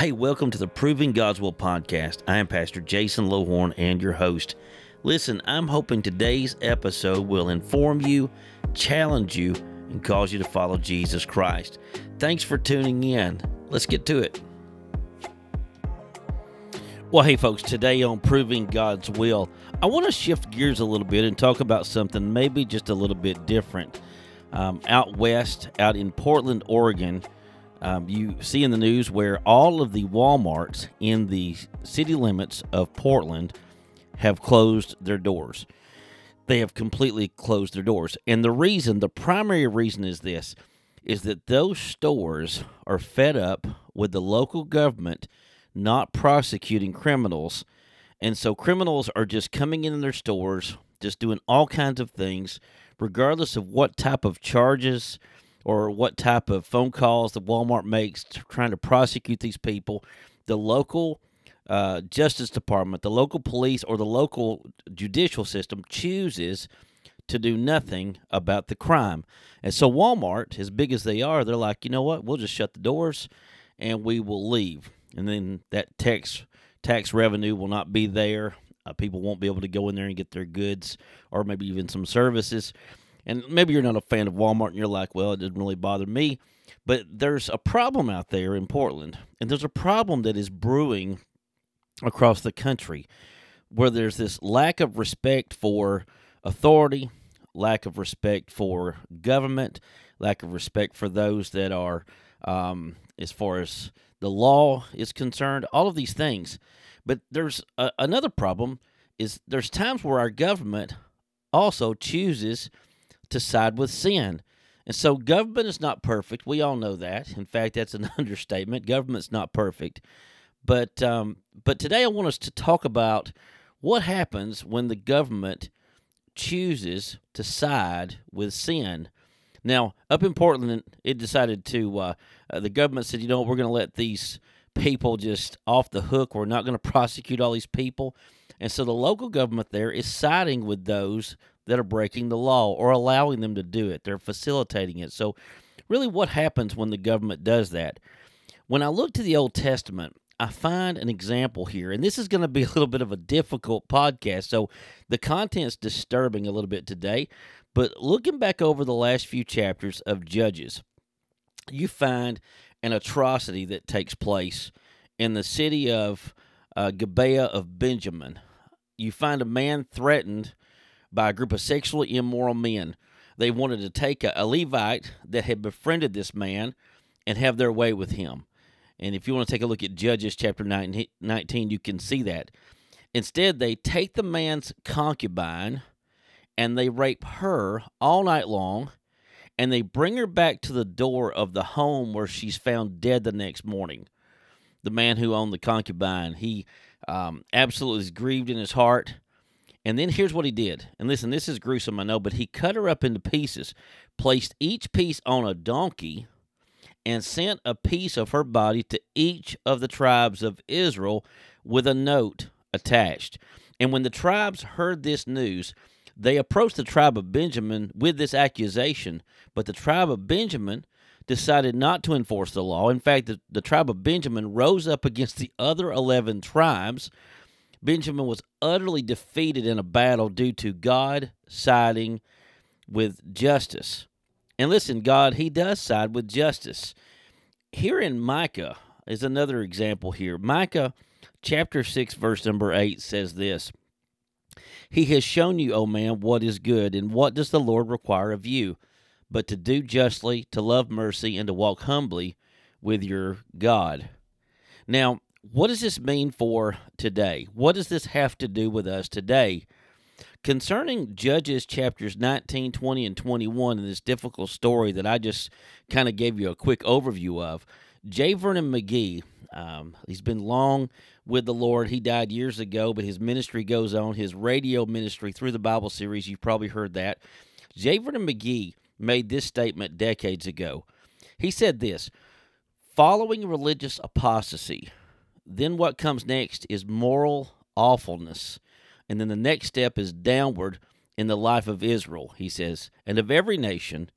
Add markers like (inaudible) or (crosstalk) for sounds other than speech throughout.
Hey, welcome to the Proving God's Will podcast. I am Pastor Jason Lowhorn and your host. Listen, I'm hoping today's episode will inform you, challenge you, and cause you to follow Jesus Christ. Thanks for tuning in. Let's get to it. Well, hey, folks, today on Proving God's Will, I want to shift gears a little bit and talk about something maybe just a little bit different. Um, out west, out in Portland, Oregon, um, you see in the news where all of the Walmarts in the city limits of Portland have closed their doors. They have completely closed their doors. And the reason, the primary reason is this is that those stores are fed up with the local government not prosecuting criminals. And so criminals are just coming in their stores, just doing all kinds of things, regardless of what type of charges or what type of phone calls the Walmart makes trying to prosecute these people. The local uh, Justice Department, the local police, or the local judicial system chooses to do nothing about the crime. And so Walmart, as big as they are, they're like, you know what? We'll just shut the doors and we will leave. And then that tax tax revenue will not be there. Uh, people won't be able to go in there and get their goods or maybe even some services. And maybe you're not a fan of Walmart and you're like, well, it didn't really bother me. But there's a problem out there in Portland, and there's a problem that is brewing across the country where there's this lack of respect for authority, lack of respect for government, lack of respect for those that are, um, as far as the law is concerned, all of these things. But there's a, another problem is there's times where our government also chooses to side with sin. And so government is not perfect. We all know that. In fact, that's an (laughs) understatement. Government's not perfect. But um, but today I want us to talk about what happens when the government chooses to side with sin. Now, up in Portland, it decided to. Uh, uh, the government said, you know, we're going to let these people just off the hook. We're not going (laughs) to prosecute all these people. And so the local government there is siding with those that are breaking the law or allowing them to do it. They're facilitating it. So, really, what happens when the government does that? When I look to the Old Testament, I find an example here, and this is going to be (laughs) a little bit of a difficult podcast. So, the content's disturbing a little bit today. But looking back over the last few chapters of Judges, you find an atrocity that takes place in the city of uh, Gibeah of Benjamin. You find a man threatened by a group of sexually immoral men. They wanted to take a, a Levite that had befriended this man and have their way with him. And if you want to take a look at Judges chapter 19, you can see that. Instead, they take the man's concubine and they rape her all night long and they bring her back to the door of the home where she's found dead the next morning. The man who owned the concubine, he um, absolutely is grieved in his heart. And then here's what he did. And listen, this is gruesome, I know, but he cut her up into pieces, placed each piece on a donkey, and sent a piece of her body to each of the tribes of Israel with a note attached. And when the tribes heard this news, they approached the tribe of Benjamin with this accusation, but the tribe of Benjamin decided not to enforce the law. In fact, the, the tribe of Benjamin rose up against the other 11 tribes Benjamin was utterly defeated in a battle due to God siding with justice. And listen, God, He does side with justice. Here in Micah is another example here. Micah chapter 6, verse number 8 says this He has shown you, O man, what is good, and what does the Lord require of you, but to do justly, to love mercy, and to walk humbly with your God. Now, what does this mean for today? What does this have to do with us today? Concerning Judges chapters 19, 20, and 21, in this difficult story that I just kind of gave you a quick overview of, J. Vernon McGee, um, he's been long with the Lord. He died years ago, but his ministry goes on. His radio ministry through the Bible series, you've probably heard that. J. Vernon McGee made this statement decades ago. He said this Following religious apostasy, then what comes next is moral awfulness. And then the next step is downward in the life of Israel, he says, and of every nation.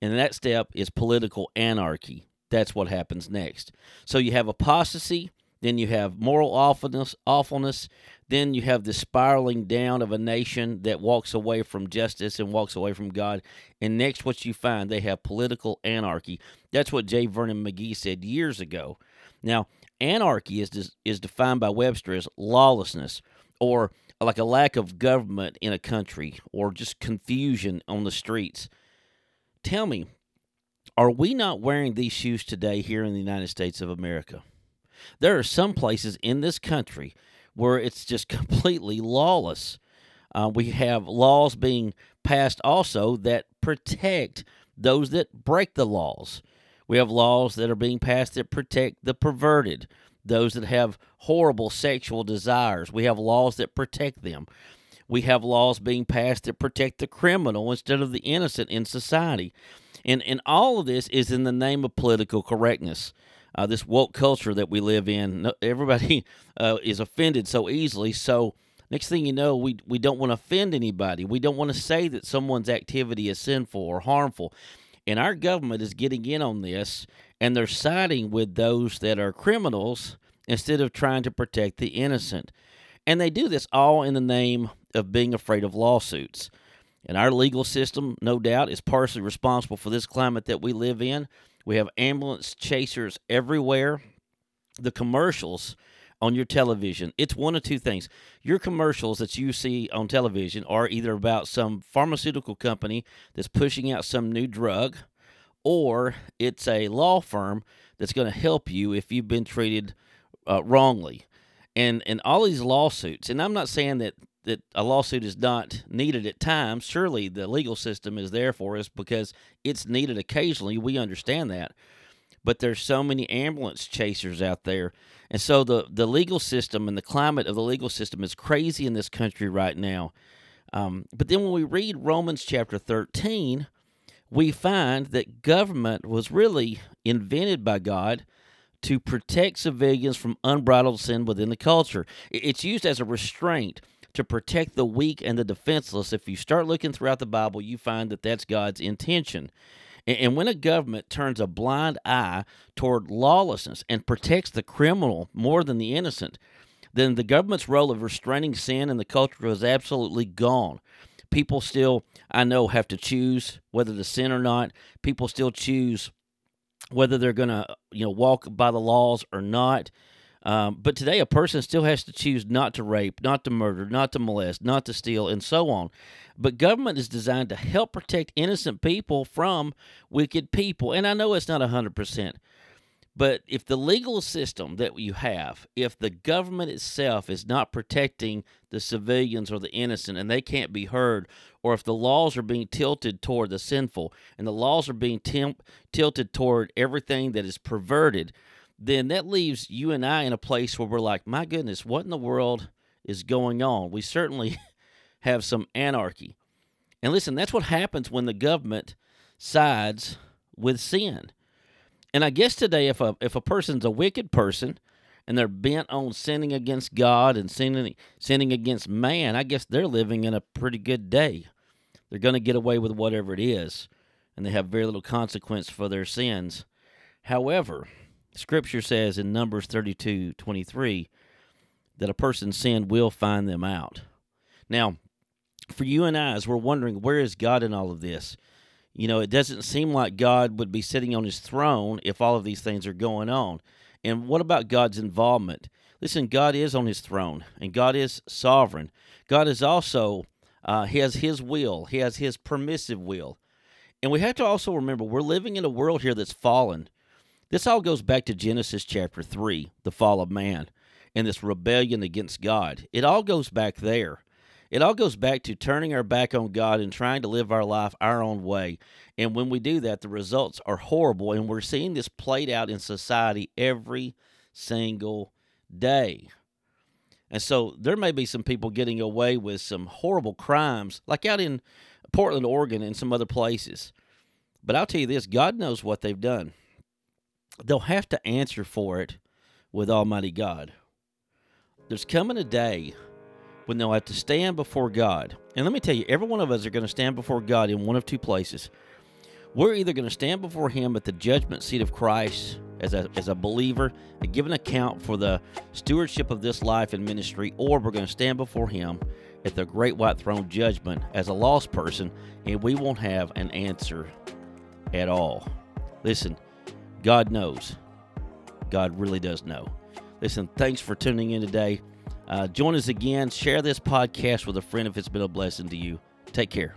And that step is political anarchy. that's what happens next. So you have apostasy, then you have moral awfulness, awfulness, then you have the spiraling down of a nation that walks away from justice and walks away from God. And next, what you find, they have political anarchy. That's what J. Vernon McGee said years ago. Now, anarchy is is defined by Webster as lawlessness or like a lack of government in a country or just confusion on the streets. Tell me, are we not wearing these shoes today here in the United States of America? There are some places in this country where it's just (laughs) completely lawless. Uh, we have laws being passed also that protect those that break the laws. We have laws that are being passed that protect the perverted, those that have horrible sexual desires. We have laws that protect them. We have laws being passed that protect the criminal instead of the innocent in society. And, and all of this is in the name of political correctness uh, this woke culture that we live in. Everybody (laughs) uh, is offended so easily. So next thing you know, we we don't want to offend anybody. We don't want to say that someone's activity is sinful or harmful. And our government is getting in on this, and they're siding with those that are criminals instead of trying to protect the innocent. And they do this all in the name of being afraid of lawsuits. And our legal system, no doubt, is partially responsible for this climate that we live in. We have ambulance chasers everywhere. The commercials on your television, it's one of two things. Your commercials that you see on television are either about some pharmaceutical company that's pushing out some new drug, or it's a law firm that's going to help you if you've been treated uh, wrongly. And and all these lawsuits, and I'm not saying that that a lawsuit is not needed at times. Surely the legal system is there for us because it's needed occasionally. We understand that. But there's so many ambulance chasers out there. And so the, the legal system and the climate of the legal system is crazy in this country right now. Um, but then when we read Romans chapter 13, we find that government was really invented by God to protect civilians from unbridled sin within the culture. It's used as a restraint to protect the weak and the defenseless. If you start looking throughout the Bible, you find that that's God's intention. And when a government turns a blind eye toward lawlessness and protects the criminal more than the innocent, then the government's role of restraining sin in the culture is absolutely gone. People still, I know, have to choose whether to sin or not. People still choose whether they're going to, you know, walk by the laws or not. Um, but today, a person still has to choose not to rape, not to murder, not to molest, not to steal, and so on. But government is designed to help protect innocent people from wicked people. And I know it's not 100%. But if the legal system that you have, if the government itself is not protecting the civilians or the innocent and they can't be heard, or if the laws are being tilted toward the sinful and the laws are being tim- tilted toward everything that is perverted, then that leaves you and I in a place where we're like, my goodness, what in the world is going on? We certainly (laughs) have some anarchy. And listen, that's what happens when the government sides with sin. And I guess today, if a if a person's a wicked person and they're bent on sinning against God and sinning sinning against man, I guess they're living in a pretty good day. They're going to get away with whatever it is, and they have very little consequence for their sins. However, Scripture says in Numbers 32 23 that a person's sin will find them out. Now, for you and I, as we're wondering, where is God in all of this? You know, it doesn't seem like God would be sitting on his throne if all of these things are going on. And what about God's involvement? Listen, God is on his throne and God is sovereign. God is also, uh, he has his will, he has his permissive will. And we have to also remember we're living in a world here that's fallen. This all goes back to Genesis chapter 3, the fall of man, and this rebellion against God. It all goes back there. It all goes back to turning our back on God and trying to live our life our own way. And when we do that, the results are horrible. And we're seeing this played out in society every single day. And so there may be some people getting away with some horrible crimes, like out in Portland, Oregon, and some other places. But I'll tell you this God knows what they've done they'll have to answer for it with Almighty God. There's coming a day when they'll have to stand before God. And let me tell you, every one of us are going to stand before God in one of two places. We're either going to stand before Him at the judgment seat of Christ as a, as a believer and give an account for the stewardship of this life and ministry, or we're going to stand before Him at the great white throne judgment as a lost person, and we won't have an answer at all. Listen, God knows. God really does know. Listen, thanks for tuning in today. Uh, join us again. Share this podcast with a friend if it's been a blessing to you. Take care.